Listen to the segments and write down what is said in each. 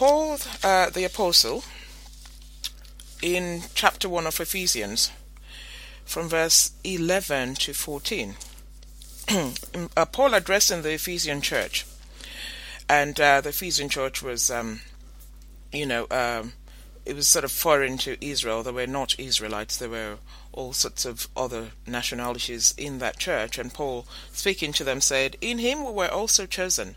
Paul, uh, the apostle, in chapter 1 of Ephesians, from verse 11 to 14, uh, Paul addressing the Ephesian church. And uh, the Ephesian church was, um, you know, um, it was sort of foreign to Israel. They were not Israelites. There were all sorts of other nationalities in that church. And Paul, speaking to them, said, In him we were also chosen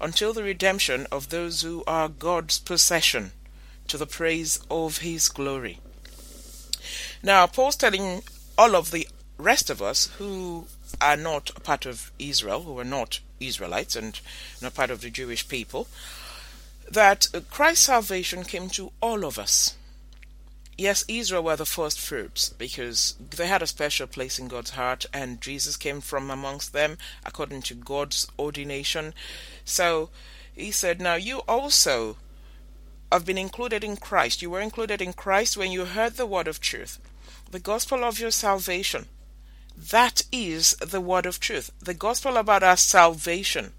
until the redemption of those who are God's possession, to the praise of his glory. Now, Paul's telling all of the rest of us who are not a part of Israel, who are not Israelites and not part of the Jewish people, that Christ's salvation came to all of us. Yes, Israel were the first fruits because they had a special place in God's heart, and Jesus came from amongst them according to God's ordination. So he said, Now you also have been included in Christ. You were included in Christ when you heard the word of truth, the gospel of your salvation. That is the word of truth, the gospel about our salvation.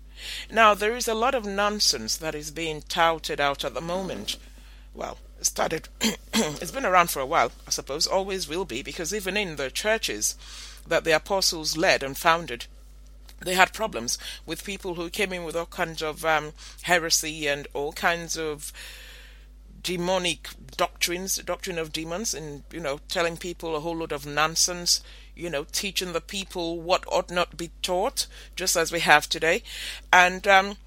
Now, there is a lot of nonsense that is being touted out at the moment. Well, started it's been around for a while i suppose always will be because even in the churches that the apostles led and founded they had problems with people who came in with all kinds of um, heresy and all kinds of demonic doctrines doctrine of demons and you know telling people a whole lot of nonsense you know teaching the people what ought not be taught just as we have today. And um,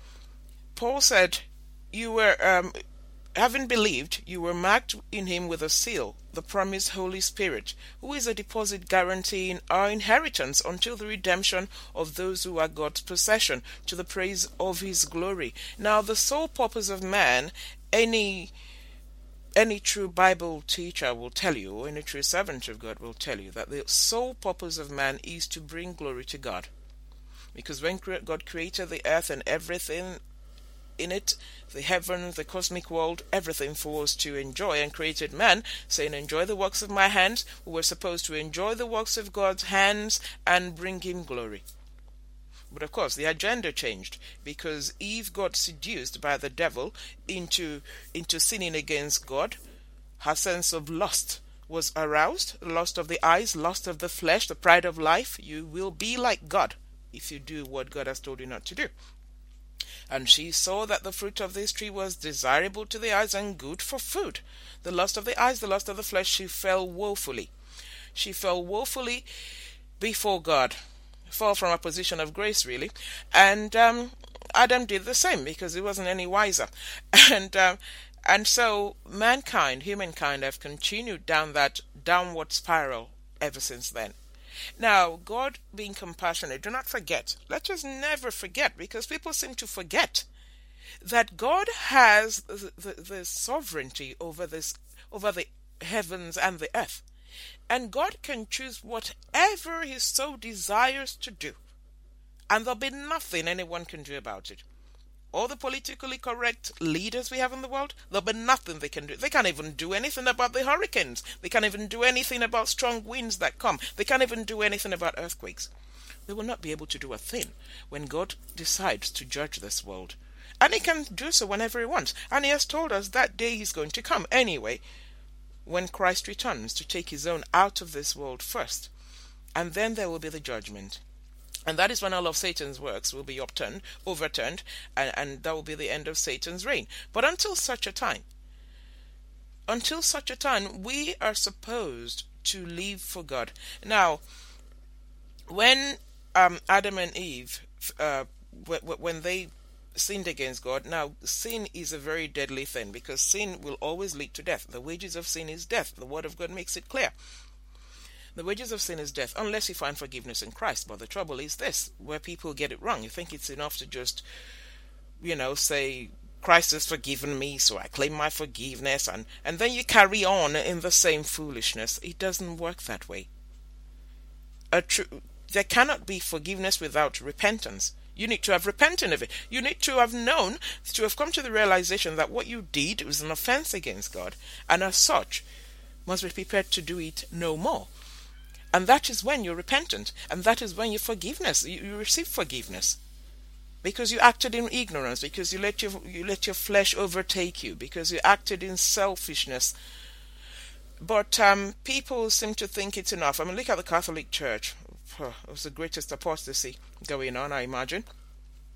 paul said you were um, Having believed, you were marked in him with a seal, the promised Holy Spirit, who is a deposit guaranteeing our inheritance until the redemption of those who are God's possession, to the praise of his glory. Now, the sole purpose of man, any any true Bible teacher will tell you, or any true servant of God will tell you, that the sole purpose of man is to bring glory to God. Because when God created the earth and everything in it, the heaven, the cosmic world, everything for us to enjoy, and created man, saying, Enjoy the works of my hands. We were supposed to enjoy the works of God's hands and bring him glory. But of course, the agenda changed because Eve got seduced by the devil into, into sinning against God. Her sense of lust was aroused lust of the eyes, lust of the flesh, the pride of life. You will be like God if you do what God has told you not to do. And she saw that the fruit of this tree was desirable to the eyes and good for food. The lust of the eyes, the lust of the flesh, she fell woefully. She fell woefully before God. Fell from a position of grace, really. And um, Adam did the same because he wasn't any wiser. And um, and so mankind, humankind, have continued down that downward spiral ever since then. Now, God being compassionate, do not forget. Let us never forget because people seem to forget that God has the, the, the sovereignty over this over the heavens and the earth. And God can choose whatever he so desires to do. And there'll be nothing anyone can do about it all the politically correct leaders we have in the world, there'll be nothing they can do. They can't even do anything about the hurricanes. They can't even do anything about strong winds that come. They can't even do anything about earthquakes. They will not be able to do a thing when God decides to judge this world. And He can do so whenever He wants. And He has told us that day He's going to come anyway, when Christ returns to take His own out of this world first. And then there will be the judgment. And that is when all of Satan's works will be upturned, overturned, and, and that will be the end of Satan's reign. But until such a time, until such a time, we are supposed to live for God. Now, when um, Adam and Eve, uh, when they sinned against God, now sin is a very deadly thing because sin will always lead to death. The wages of sin is death. The Word of God makes it clear. The wages of sin is death, unless you find forgiveness in Christ. But the trouble is this where people get it wrong. You think it's enough to just, you know, say, Christ has forgiven me, so I claim my forgiveness, and, and then you carry on in the same foolishness. It doesn't work that way. A tr- there cannot be forgiveness without repentance. You need to have repented of it. You need to have known, to have come to the realization that what you did was an offense against God, and as such, must be prepared to do it no more. And that is when you're repentant, and that is when you forgiveness. You, you receive forgiveness because you acted in ignorance, because you let your you let your flesh overtake you, because you acted in selfishness. But um, people seem to think it's enough. I mean, look at the Catholic Church. It was the greatest apostasy going on, I imagine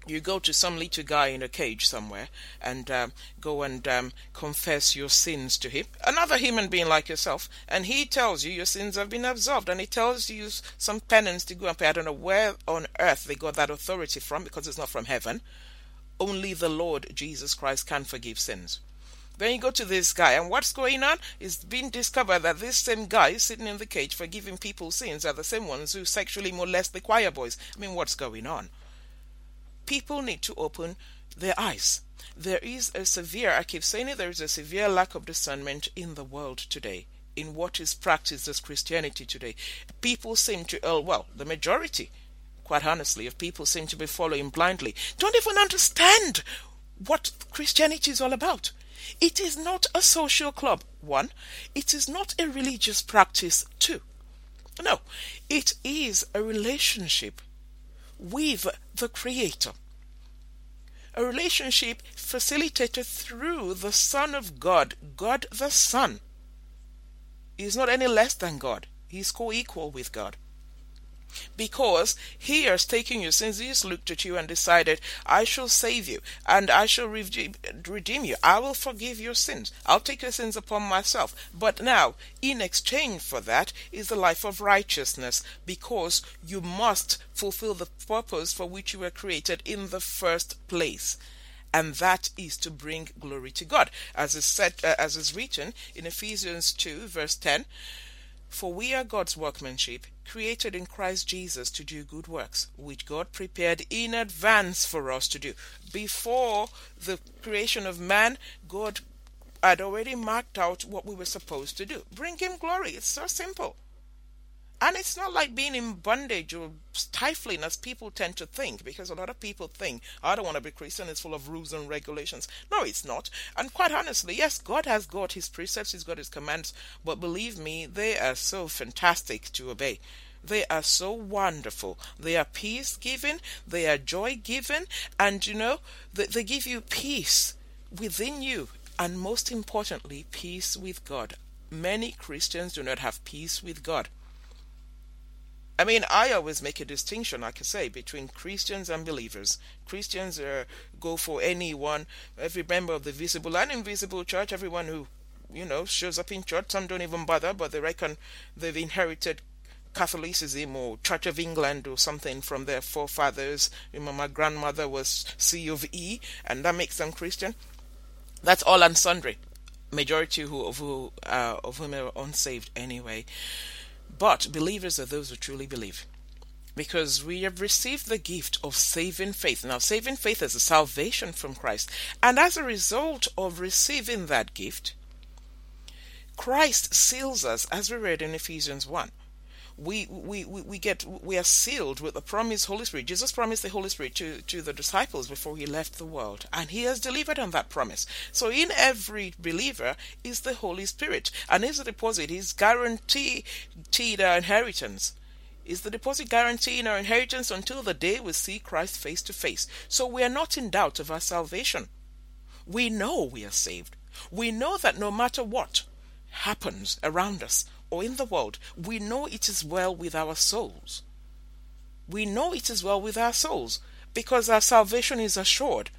you go to some little guy in a cage somewhere and um, go and um, confess your sins to him, another human being like yourself, and he tells you your sins have been absolved, and he tells you some penance to go and pay. I don't know where on earth they got that authority from because it's not from heaven. Only the Lord Jesus Christ can forgive sins. Then you go to this guy, and what's going on? It's been discovered that this same guy sitting in the cage forgiving people's sins are the same ones who sexually molest the choir boys. I mean, what's going on? People need to open their eyes. There is a severe, I keep saying it, there is a severe lack of discernment in the world today, in what is practiced as Christianity today. People seem to, oh, well, the majority, quite honestly, of people seem to be following blindly, don't even understand what Christianity is all about. It is not a social club, one. It is not a religious practice, two. No, it is a relationship with the Creator. A relationship facilitated through the Son of God, God the Son. He is not any less than God, he is co equal with God because he has taken your sins. He has looked at you and decided, I shall save you and I shall redeem you. I will forgive your sins. I'll take your sins upon myself. But now, in exchange for that, is the life of righteousness because you must fulfill the purpose for which you were created in the first place and that is to bring glory to God, as is said, uh, as is written in Ephesians two verse ten. For we are God's workmanship, created in Christ Jesus to do good works, which God prepared in advance for us to do. Before the creation of man, God had already marked out what we were supposed to do. Bring Him glory. It's so simple. And it's not like being in bondage or stifling as people tend to think, because a lot of people think, I don't want to be Christian, it's full of rules and regulations. No, it's not. And quite honestly, yes, God has got his precepts, he's got his commands, but believe me, they are so fantastic to obey. They are so wonderful. They are peace giving, they are joy giving, and you know, they, they give you peace within you, and most importantly, peace with God. Many Christians do not have peace with God. I mean, I always make a distinction, like I say, between Christians and believers. Christians uh, go for anyone, every member of the visible and invisible church, everyone who, you know, shows up in church. Some don't even bother, but they reckon they've inherited Catholicism or Church of England or something from their forefathers. You know, my grandmother was C of E, and that makes them Christian. That's all and sundry. Majority who, of, who, uh, of whom are unsaved anyway. But believers are those who truly believe. Because we have received the gift of saving faith. Now, saving faith is a salvation from Christ. And as a result of receiving that gift, Christ seals us, as we read in Ephesians 1 we, we, we, get we are sealed with the promised Holy Spirit. Jesus promised the Holy Spirit to, to the disciples before he left the world, and he has delivered on that promise. So in every believer is the Holy Spirit, and his deposit is guaranteed our inheritance. Is the deposit guaranteeing our inheritance until the day we see Christ face to face? So we are not in doubt of our salvation. We know we are saved. We know that no matter what happens around us, or in the world, we know it is well with our souls. We know it is well with our souls because our salvation is assured.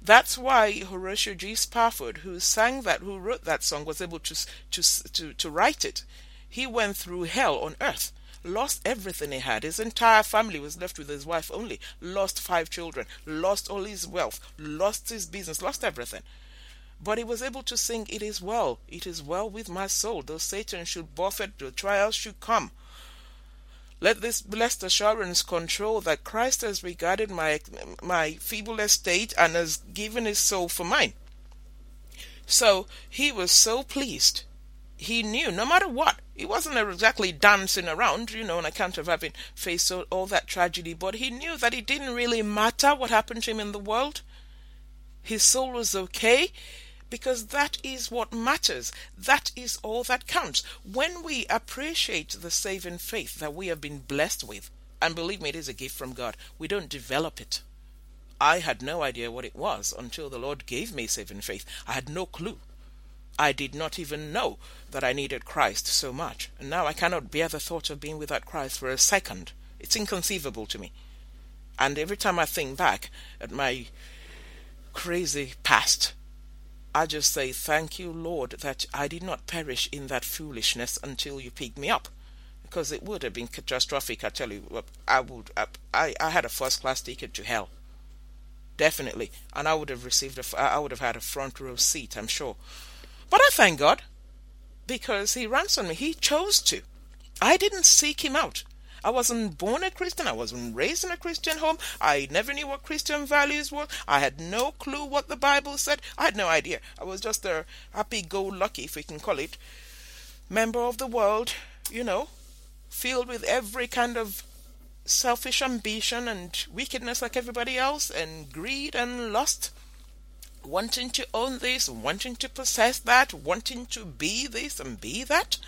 That's why Horatio G. Spafford, who sang that, who wrote that song, was able to, to, to, to write it. He went through hell on earth, lost everything he had. His entire family was left with his wife only, lost five children, lost all his wealth, lost his business, lost everything. But he was able to sing, It is well, it is well with my soul, though Satan should buffet, the trials should come. Let this blessed assurance control that Christ has regarded my my feeble estate and has given his soul for mine. So he was so pleased. He knew no matter what, he wasn't exactly dancing around, you know, on account of having faced all, all that tragedy, but he knew that it didn't really matter what happened to him in the world. His soul was okay because that is what matters. That is all that counts. When we appreciate the saving faith that we have been blessed with, and believe me, it is a gift from God, we don't develop it. I had no idea what it was until the Lord gave me saving faith. I had no clue. I did not even know that I needed Christ so much. And now I cannot bear the thought of being without Christ for a second. It's inconceivable to me. And every time I think back at my crazy past, I just say, Thank you, Lord, that I did not perish in that foolishness until you picked me up. Because it would have been catastrophic, I tell you. Uh, I would, uh, I, I had a first class ticket to hell. Definitely. And I would have received a, I would have had a front row seat, I'm sure. But I thank God because He ransomed me. He chose to. I didn't seek Him out. I wasn't born a Christian. I wasn't raised in a Christian home. I never knew what Christian values were. I had no clue what the Bible said. I had no idea. I was just a happy go lucky, if we can call it, member of the world, you know, filled with every kind of selfish ambition and wickedness like everybody else, and greed and lust wanting to own this, wanting to possess that, wanting to be this and be that.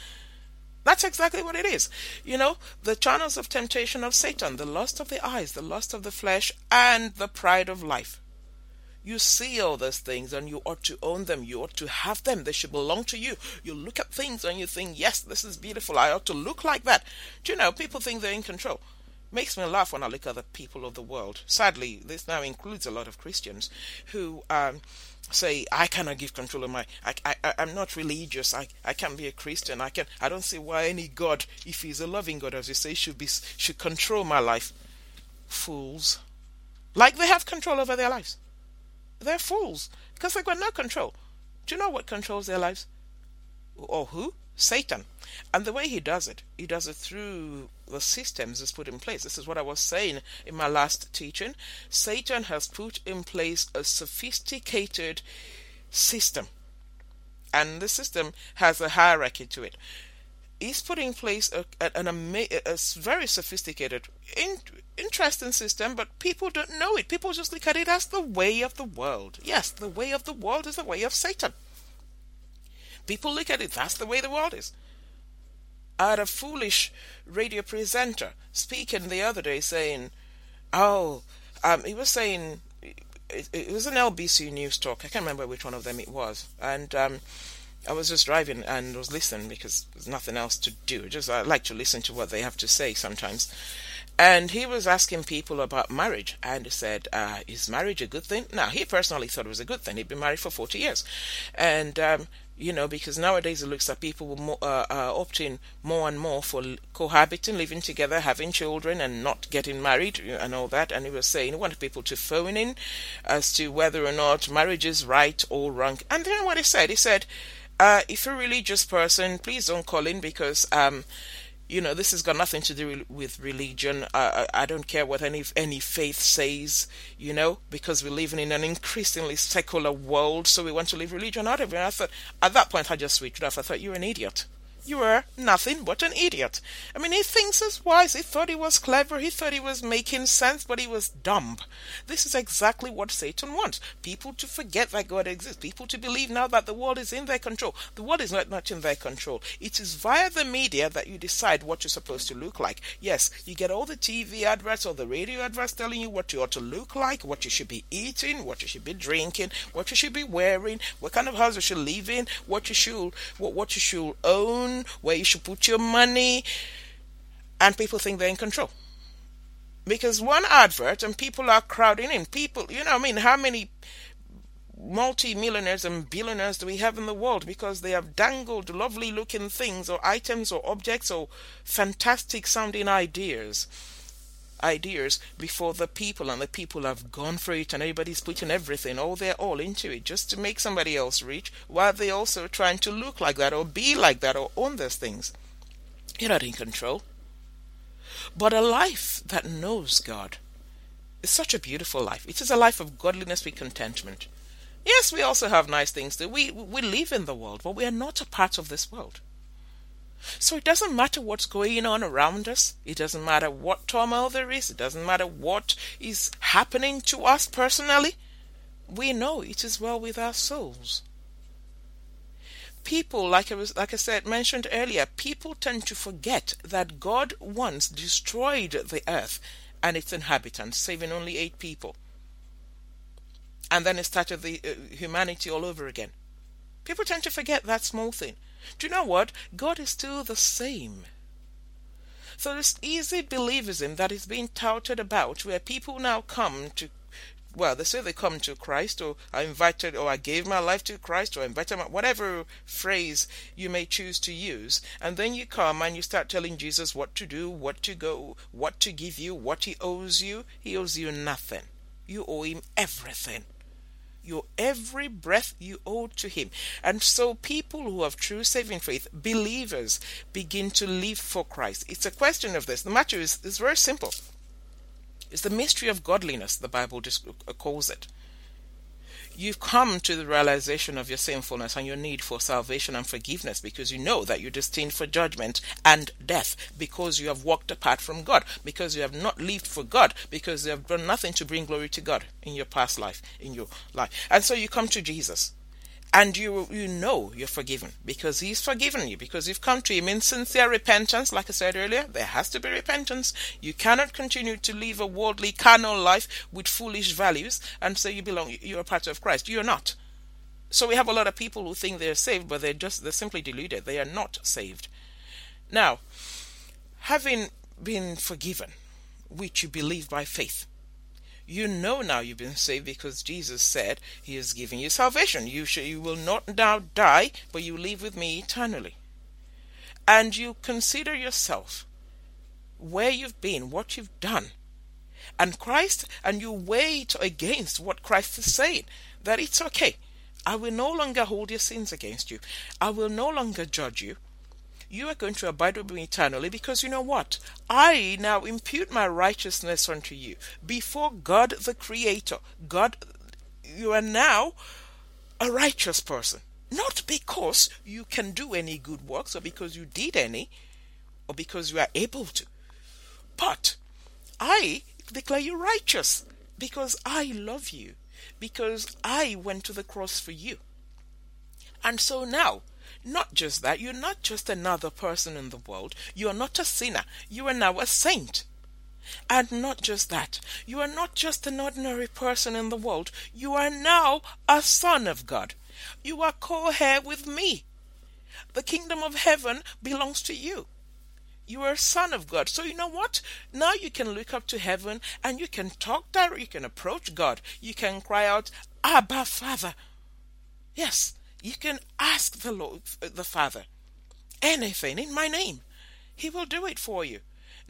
That's exactly what it is. You know, the channels of temptation of Satan, the lust of the eyes, the lust of the flesh, and the pride of life. You see all those things and you ought to own them. You ought to have them. They should belong to you. You look at things and you think, yes, this is beautiful. I ought to look like that. Do you know, people think they're in control. Makes me laugh when I look at the people of the world. Sadly, this now includes a lot of Christians who um, say I cannot give control of my I, I I'm not religious. I, I can't be a Christian. I can I don't see why any God if he's a loving God as you say should be should control my life. Fools. Like they have control over their lives. They're fools. Because they've got no control. Do you know what controls their lives? Or who Satan and the way he does it he does it through the systems is put in place. This is what I was saying in my last teaching. Satan has put in place a sophisticated system, and the system has a hierarchy to it. He's put in place a, an a very sophisticated, in, interesting system, but people don't know it. People just look at it as the way of the world. Yes, the way of the world is the way of Satan. People look at it, that's the way the world is. I had a foolish radio presenter speaking the other day saying, "Oh, um, he was saying it, it, was an LBC news talk. I can't remember which one of them it was, and um, I was just driving and was listening because there's nothing else to do. Just I like to listen to what they have to say sometimes." And he was asking people about marriage, and he said, uh, "Is marriage a good thing?" Now, he personally thought it was a good thing. He'd been married for forty years, and um, you know, because nowadays it looks like people more, uh, uh, opting more and more for cohabiting, living together, having children, and not getting married and all that. And he was saying he wanted people to phone in as to whether or not marriage is right or wrong. And then what he said, he said, uh, if you're a religious person, please don't call in because um, you know this has got nothing to do with religion. I, I, don't care what any any faith says you know because we're living in an increasingly secular world so we want to leave religion out of it. And i thought at that point i just switched off. I thought you're an idiot you were nothing but an idiot. I mean, he thinks he's wise. He thought he was clever. He thought he was making sense, but he was dumb. This is exactly what Satan wants people to forget that God exists, people to believe now that the world is in their control. The world is not much in their control. It is via the media that you decide what you're supposed to look like. Yes, you get all the TV adverts or the radio adverts telling you what you ought to look like, what you should be eating, what you should be drinking, what you should be wearing, what kind of house you should live in, what you should what, what you should own where you should put your money, and people think they're in control. Because one advert and people are crowding in. People, you know, I mean, how many multi-millionaires and billionaires do we have in the world because they have dangled lovely looking things or items or objects or fantastic sounding ideas ideas before the people and the people have gone for it and everybody's putting everything all their all into it just to make somebody else rich while they also trying to look like that or be like that or own those things you're not in control But a life that knows God is such a beautiful life. It is a life of godliness with contentment. Yes, we also have nice things. That we we live in the world, but we are not a part of this world. So it doesn't matter what's going on around us. It doesn't matter what turmoil there is. It doesn't matter what is happening to us personally. We know it is well with our souls. People, like I was, like I said, mentioned earlier, people tend to forget that God once destroyed the earth and its inhabitants, saving only eight people, and then it started the uh, humanity all over again. People tend to forget that small thing. Do you know what? God is still the same. So this easy believism that is being touted about, where people now come to, well, they say they come to Christ, or I invited, or I gave my life to Christ, or I invited my, whatever phrase you may choose to use, and then you come and you start telling Jesus what to do, what to go, what to give you, what he owes you. He owes you nothing. You owe him everything your every breath you owe to him. And so people who have true saving faith, believers, begin to live for Christ. It's a question of this. The matter is, is very simple. It's the mystery of godliness, the Bible just calls it. You've come to the realization of your sinfulness and your need for salvation and forgiveness because you know that you're destined for judgment and death because you have walked apart from God, because you have not lived for God, because you have done nothing to bring glory to God in your past life, in your life. And so you come to Jesus and you you know you're forgiven because he's forgiven you because you've come to him in sincere repentance. Like i said earlier there has to be repentance. You cannot continue to live a worldly carnal life with foolish values and say you belong you're a part of christ. You're not. So we have a lot of people who think they're saved but they're just they're simply deluded. They are not saved. Now having been forgiven which you believe by faith you know now you've been saved because Jesus said he is giving you salvation. You shall, you will not now die, but you live with me eternally. And you consider yourself where you've been, what you've done, and Christ, and you weigh against what Christ is saying that it's okay. I will no longer hold your sins against you. I will no longer judge you you are going to abide with me eternally because you know what? I now impute my righteousness unto you before God the Creator. God, you are now a righteous person. Not because you can do any good works or because you did any or because you are able to. But I declare you righteous because I love you, because I went to the cross for you. And so now, not just that, you're not just another person in the world. You are not a sinner. You are now a saint. And not just that, you are not just an ordinary person in the world. You are now a son of God. You are co heir with me. The kingdom of heaven belongs to you. You are a son of God. So you know what? Now you can look up to heaven and you can talk direct. You can approach God. You can cry out, Abba, Father. Yes, you can ask the Lord, the Father, anything in my name. He will do it for you.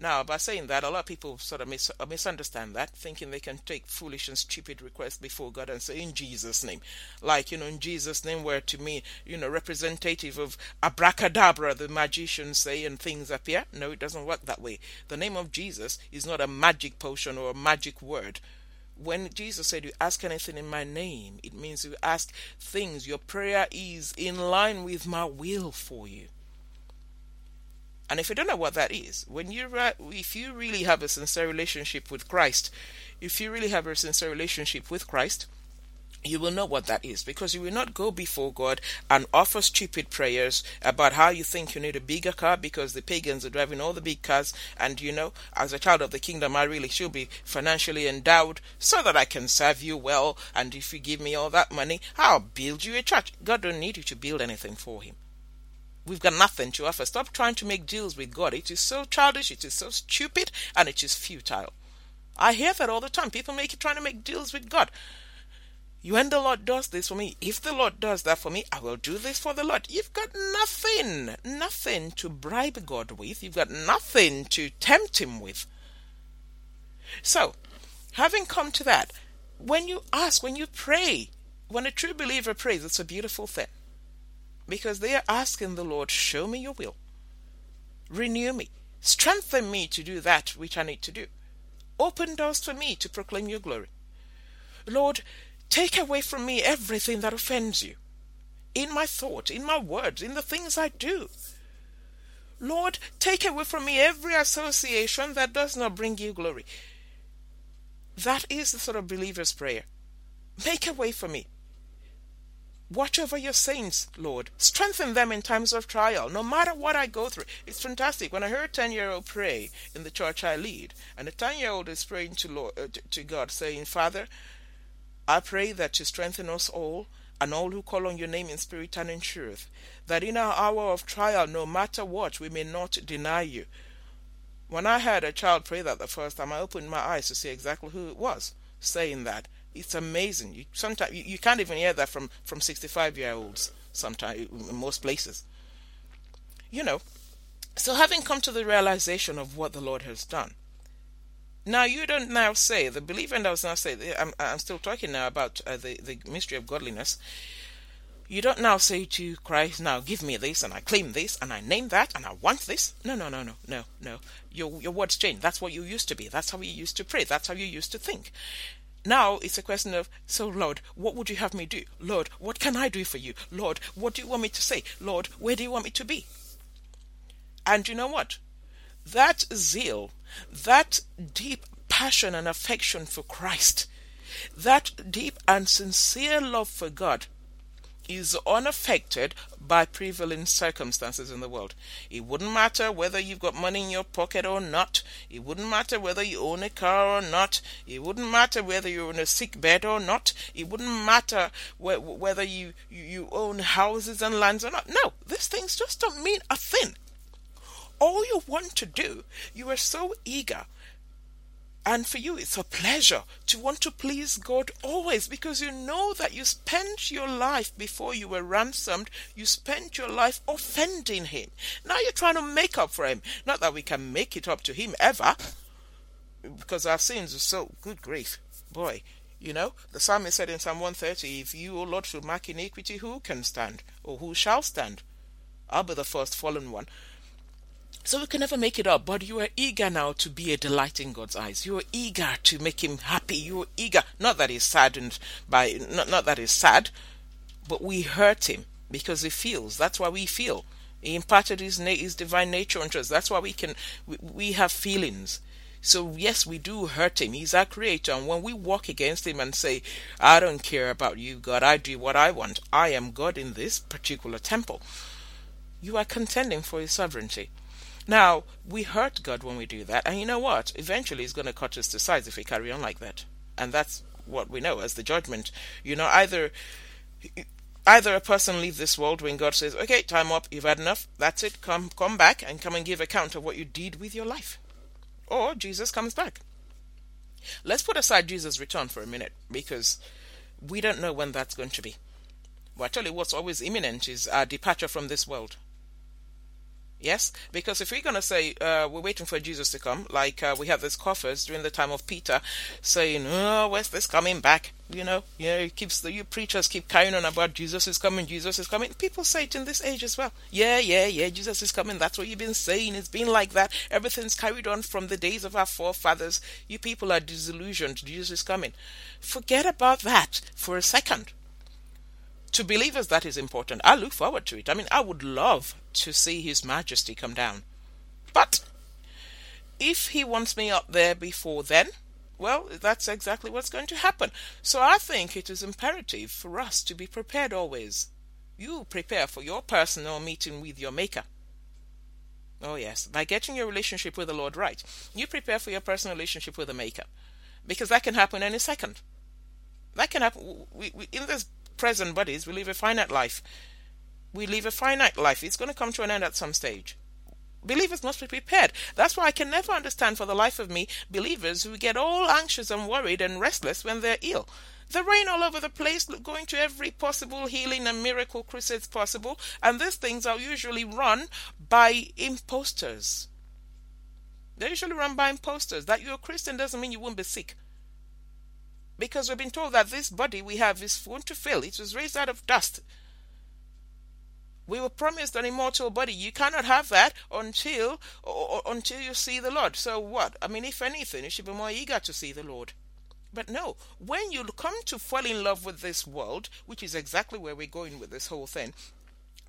Now, by saying that, a lot of people sort of mis- uh, misunderstand that, thinking they can take foolish and stupid requests before God and say, in Jesus' name. Like, you know, in Jesus' name, where to me, you know, representative of abracadabra, the magicians say, and things appear. No, it doesn't work that way. The name of Jesus is not a magic potion or a magic word when Jesus said, You ask anything in my name, it means you ask things. Your prayer is in line with my will for you. And if you don't know what that is, when you if you really have a sincere relationship with Christ, if you really have a sincere relationship with Christ, you will know what that is because you will not go before God and offer stupid prayers about how you think you need a bigger car because the pagans are driving all the big cars and you know as a child of the kingdom I really should be financially endowed so that I can serve you well and if you give me all that money I'll build you a church God don't need you to build anything for him We've got nothing to offer. Stop trying to make deals with God. It is so childish, it is so stupid, and it is futile. I hear that all the time. People make it trying to make deals with God. When the Lord does this for me, if the Lord does that for me, I will do this for the Lord. You've got nothing, nothing to bribe God with. You've got nothing to tempt Him with. So, having come to that, when you ask, when you pray, when a true believer prays, it's a beautiful thing. Because they are asking the Lord, show me your will. Renew me. Strengthen me to do that which I need to do. Open doors for me to proclaim your glory. Lord, take away from me everything that offends you in my thought, in my words, in the things I do. Lord, take away from me every association that does not bring you glory. That is the sort of believer's prayer. Make a way for me. Watch over your saints, Lord. Strengthen them in times of trial, no matter what I go through. It's fantastic. When I hear a 10 year old pray in the church I lead, and a 10 year old is praying to, Lord, uh, to God, saying, Father, I pray that you strengthen us all and all who call on your name in spirit and in truth, that in our hour of trial, no matter what, we may not deny you. When I heard a child pray that the first time, I opened my eyes to see exactly who it was saying that. It's amazing. You sometimes you, you can't even hear that from from 65 year olds. Sometimes in most places, you know. So having come to the realization of what the Lord has done, now you don't now say the believer does not say. I'm I'm still talking now about uh, the the mystery of godliness. You don't now say to Christ, "Now give me this, and I claim this, and I name that, and I want this." No, no, no, no, no, no. Your your words change. That's what you used to be. That's how you used to pray. That's how you used to think. Now it's a question of, so Lord, what would you have me do? Lord, what can I do for you? Lord, what do you want me to say? Lord, where do you want me to be? And you know what? That zeal that deep passion and affection for Christ, that deep and sincere love for God is unaffected by prevailing circumstances in the world. It wouldn't matter whether you've got money in your pocket or not. It wouldn't matter whether you own a car or not. It wouldn't matter whether you're in a sick bed or not. It wouldn't matter wh- whether you, you own houses and lands or not. No, these things just don't mean a thing all you want to do, you are so eager. And for you, it's a pleasure to want to please God always because you know that you spent your life before you were ransomed, you spent your life offending Him. Now you're trying to make up for Him. Not that we can make it up to Him ever, because our sins are so good grief. Boy, you know, the psalmist said in Psalm 130, If you, O Lord, should mark iniquity, who can stand? Or who shall stand? I'll be the first fallen one. So we can never make it up, but you are eager now to be a delight in God's eyes. You are eager to make him happy. You are eager, not that he's saddened by, not, not that he's sad, but we hurt him because he feels. That's why we feel. He imparted his, na- his divine nature onto us. That's why we can, we, we have feelings. So yes, we do hurt him. He's our creator. And when we walk against him and say, I don't care about you, God, I do what I want. I am God in this particular temple. You are contending for his sovereignty. Now, we hurt God when we do that, and you know what? Eventually, He's going to cut us to size if we carry on like that. And that's what we know as the judgment. You know, either either a person leaves this world when God says, "Okay, time up. You've had enough. That's it. Come, come back and come and give account of what you did with your life," or Jesus comes back. Let's put aside Jesus' return for a minute because we don't know when that's going to be. Well, you what's always imminent is our departure from this world. Yes, because if we're going to say uh, we're waiting for Jesus to come, like uh, we have these coffers during the time of Peter, saying, "Oh, where's this coming back?" You know, yeah, it keeps the you preachers keep carrying on about Jesus is coming, Jesus is coming. People say it in this age as well. Yeah, yeah, yeah, Jesus is coming. That's what you've been saying. It's been like that. Everything's carried on from the days of our forefathers. You people are disillusioned. Jesus is coming. Forget about that for a second to believers that is important. I look forward to it. I mean, I would love to see His Majesty come down. But if He wants me up there before then, well, that's exactly what's going to happen. So I think it is imperative for us to be prepared always. You prepare for your personal meeting with your Maker. Oh, yes, by getting your relationship with the Lord right, you prepare for your personal relationship with the Maker. Because that can happen any second. That can happen. We, we, in this present bodies, we live a finite life. We live a finite life. It's going to come to an end at some stage. Believers must be prepared. That's why I can never understand for the life of me believers who get all anxious and worried and restless when they're ill. They rain all over the place, going to every possible healing and miracle crusades possible, and these things are usually run by imposters. They're usually run by imposters. That you're a Christian doesn't mean you won't be sick because we've been told that this body we have is going to fail. It was raised out of dust. We were promised an immortal body. You cannot have that until or, or, until you see the Lord. So what? I mean, if anything, you should be more eager to see the Lord. But no, when you come to fall in love with this world, which is exactly where we're going with this whole thing,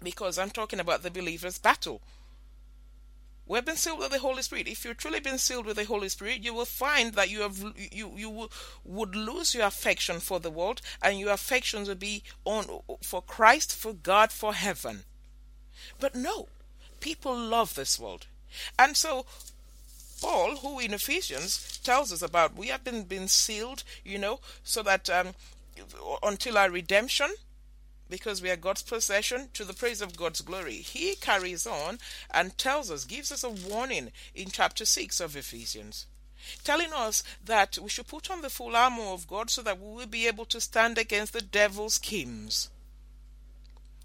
because I'm talking about the believer's battle. We've been sealed with the Holy Spirit. If you've truly been sealed with the Holy Spirit, you will find that you have you you would lose your affection for the world, and your affections will be on for Christ, for God, for heaven. But no, people love this world. And so Paul, who in Ephesians tells us about we have been, been sealed, you know, so that um, until our redemption, because we are God's possession to the praise of God's glory. He carries on and tells us, gives us a warning in chapter 6 of Ephesians, telling us that we should put on the full armor of God so that we will be able to stand against the devil's schemes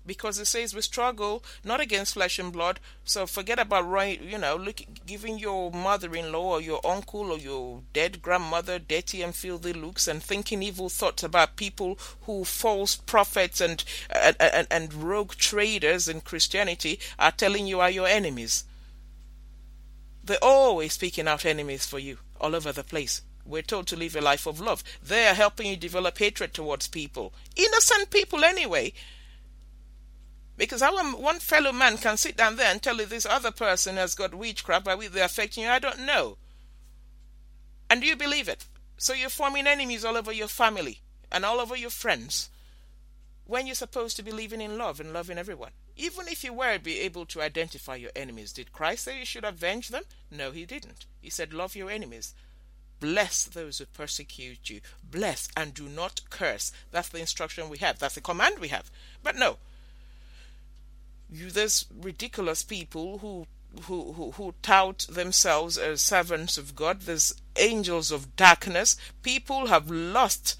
because it says we struggle not against flesh and blood. So forget about right, you know, look, giving your mother-in-law or your uncle or your dead grandmother dirty and filthy looks and thinking evil thoughts about people who false prophets and and, and, and rogue traders in Christianity are telling you are your enemies. They're always speaking out enemies for you all over the place. We're told to live a life of love. They are helping you develop hatred towards people. Innocent people, anyway. Because our one fellow man can sit down there and tell you this other person has got witchcraft by which they're affecting you. I don't know. And do you believe it? So you're forming enemies all over your family and all over your friends when you're supposed to be living in love and loving everyone. Even if you were be able to identify your enemies, did Christ say you should avenge them? No, he didn't. He said, Love your enemies. Bless those who persecute you. Bless and do not curse. That's the instruction we have. That's the command we have. But no, you, there's ridiculous people who who, who, who tout themselves as servants of God. There's angels of darkness. People have lost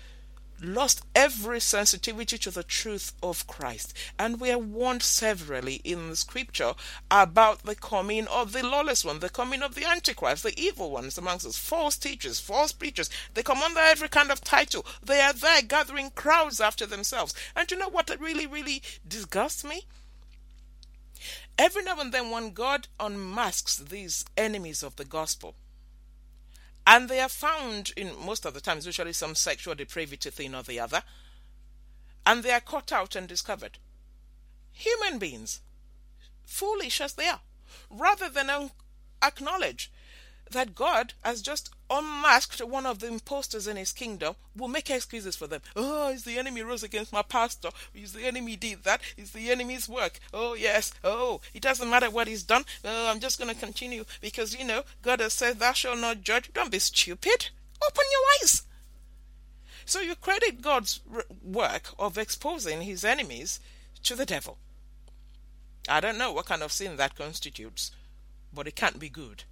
lost every sensitivity to the truth of Christ. And we are warned severally in the scripture about the coming of the lawless one, the coming of the Antichrist, the evil ones amongst us, false teachers, false preachers. They come under every kind of title. They are there gathering crowds after themselves. And you know what really, really disgusts me? Every now and then, when God unmasks these enemies of the gospel, and they are found in most of the times, usually some sexual depravity thing or the other, and they are caught out and discovered. Human beings, foolish as they are, rather than acknowledge that God has just unmasked one of the impostors in his kingdom, will make excuses for them. Oh, it's the enemy rose against my pastor. It's the enemy did that. It's the enemy's work. Oh, yes. Oh, it doesn't matter what he's done. Oh, I'm just going to continue because, you know, God has said, Thou shalt not judge. Don't be stupid. Open your eyes. So you credit God's work of exposing his enemies to the devil. I don't know what kind of sin that constitutes, but it can't be good.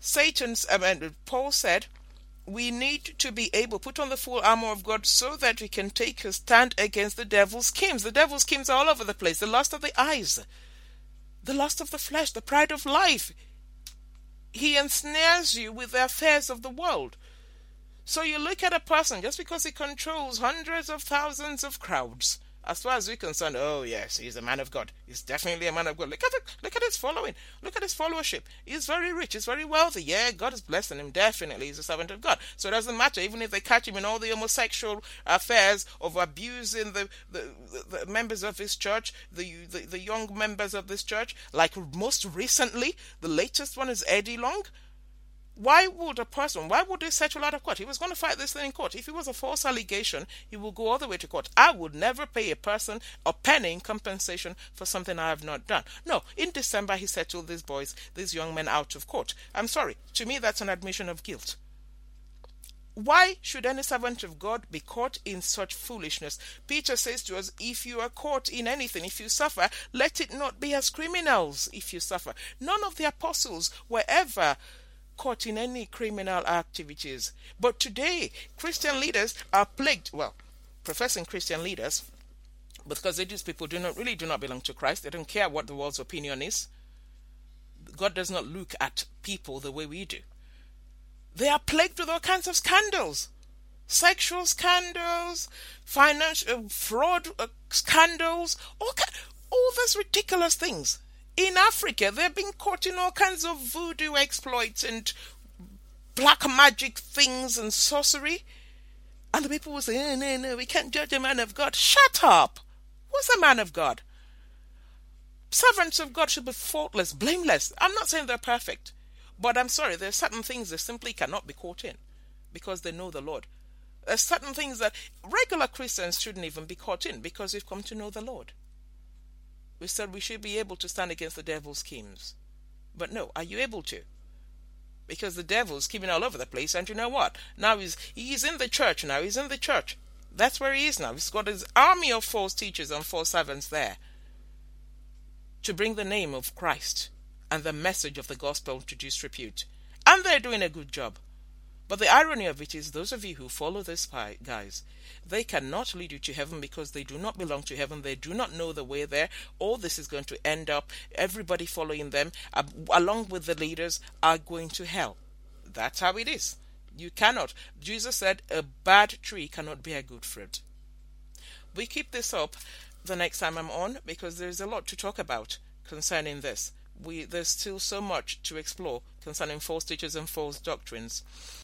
Satan's, um, I mean, Paul said, we need to be able put on the full armor of God so that we can take a stand against the devil's schemes. The devil's schemes are all over the place. The lust of the eyes, the lust of the flesh, the pride of life. He ensnares you with the affairs of the world. So you look at a person just because he controls hundreds of thousands of crowds as far as we're concerned, oh yes, he's a man of God. He's definitely a man of God. Look at it. Look at his following. Look at his followership. He's very rich. He's very wealthy. Yeah, God is blessing him. Definitely, he's a servant of God. So it doesn't matter, even if they catch him in all the homosexual affairs of abusing the the, the, the members of his church, the, the the young members of this church. Like most recently, the latest one is Eddie Long why would a person, why would they settle out of court? He was going to fight this thing in court. If it was a false allegation, he will go all the way to court. I would never pay a person a penny in compensation for something I have not done. No, in December, he settled these boys, these young men out of court. I'm sorry. To me, that's an admission of guilt. Why should any servant of God be caught in such foolishness? Peter says to us, If you are caught in anything, if you suffer, let it not be as criminals if you suffer. None of the apostles were ever caught in any criminal activities. But today, Christian leaders are plagued, well, professing Christian leaders, because these people do not really do not belong to Christ. They don't care what the world's opinion is. God does not look at people the way we do. They are plagued with all kinds of scandals. sexual scandals, financial uh, fraud uh, scandals, all, all these ridiculous things. In Africa, they've been caught in all kinds of voodoo exploits and black magic things and sorcery. And the people will say, no, no, no, we can't judge a man of God. Shut up! Who's a man of God? Servants of God should be faultless, blameless. I'm not saying they're perfect, but I'm sorry, there are certain things they simply cannot be caught in because they know the Lord. There's certain things that regular Christians shouldn't even be caught in because we've come to know the Lord. We said we should be able to stand against the devil's schemes. But no, are you able to? Because the devil's scheming all over the place, and you know what? Now he's he's in the church now, he's in the church. That's where he is now. He's got his army of false teachers and false servants there to bring the name of Christ and the message of the gospel to disrepute. And they're doing a good job. But the irony of it is, those of you who follow these guys, they cannot lead you to heaven because they do not belong to heaven. They do not know the way there. All this is going to end up, everybody following them, uh, along with the leaders, are going to hell. That's how it is. You cannot. Jesus said, a bad tree cannot bear good fruit. We keep this up the next time I'm on because there's a lot to talk about concerning this. We, there's still so much to explore concerning false teachers and false doctrines.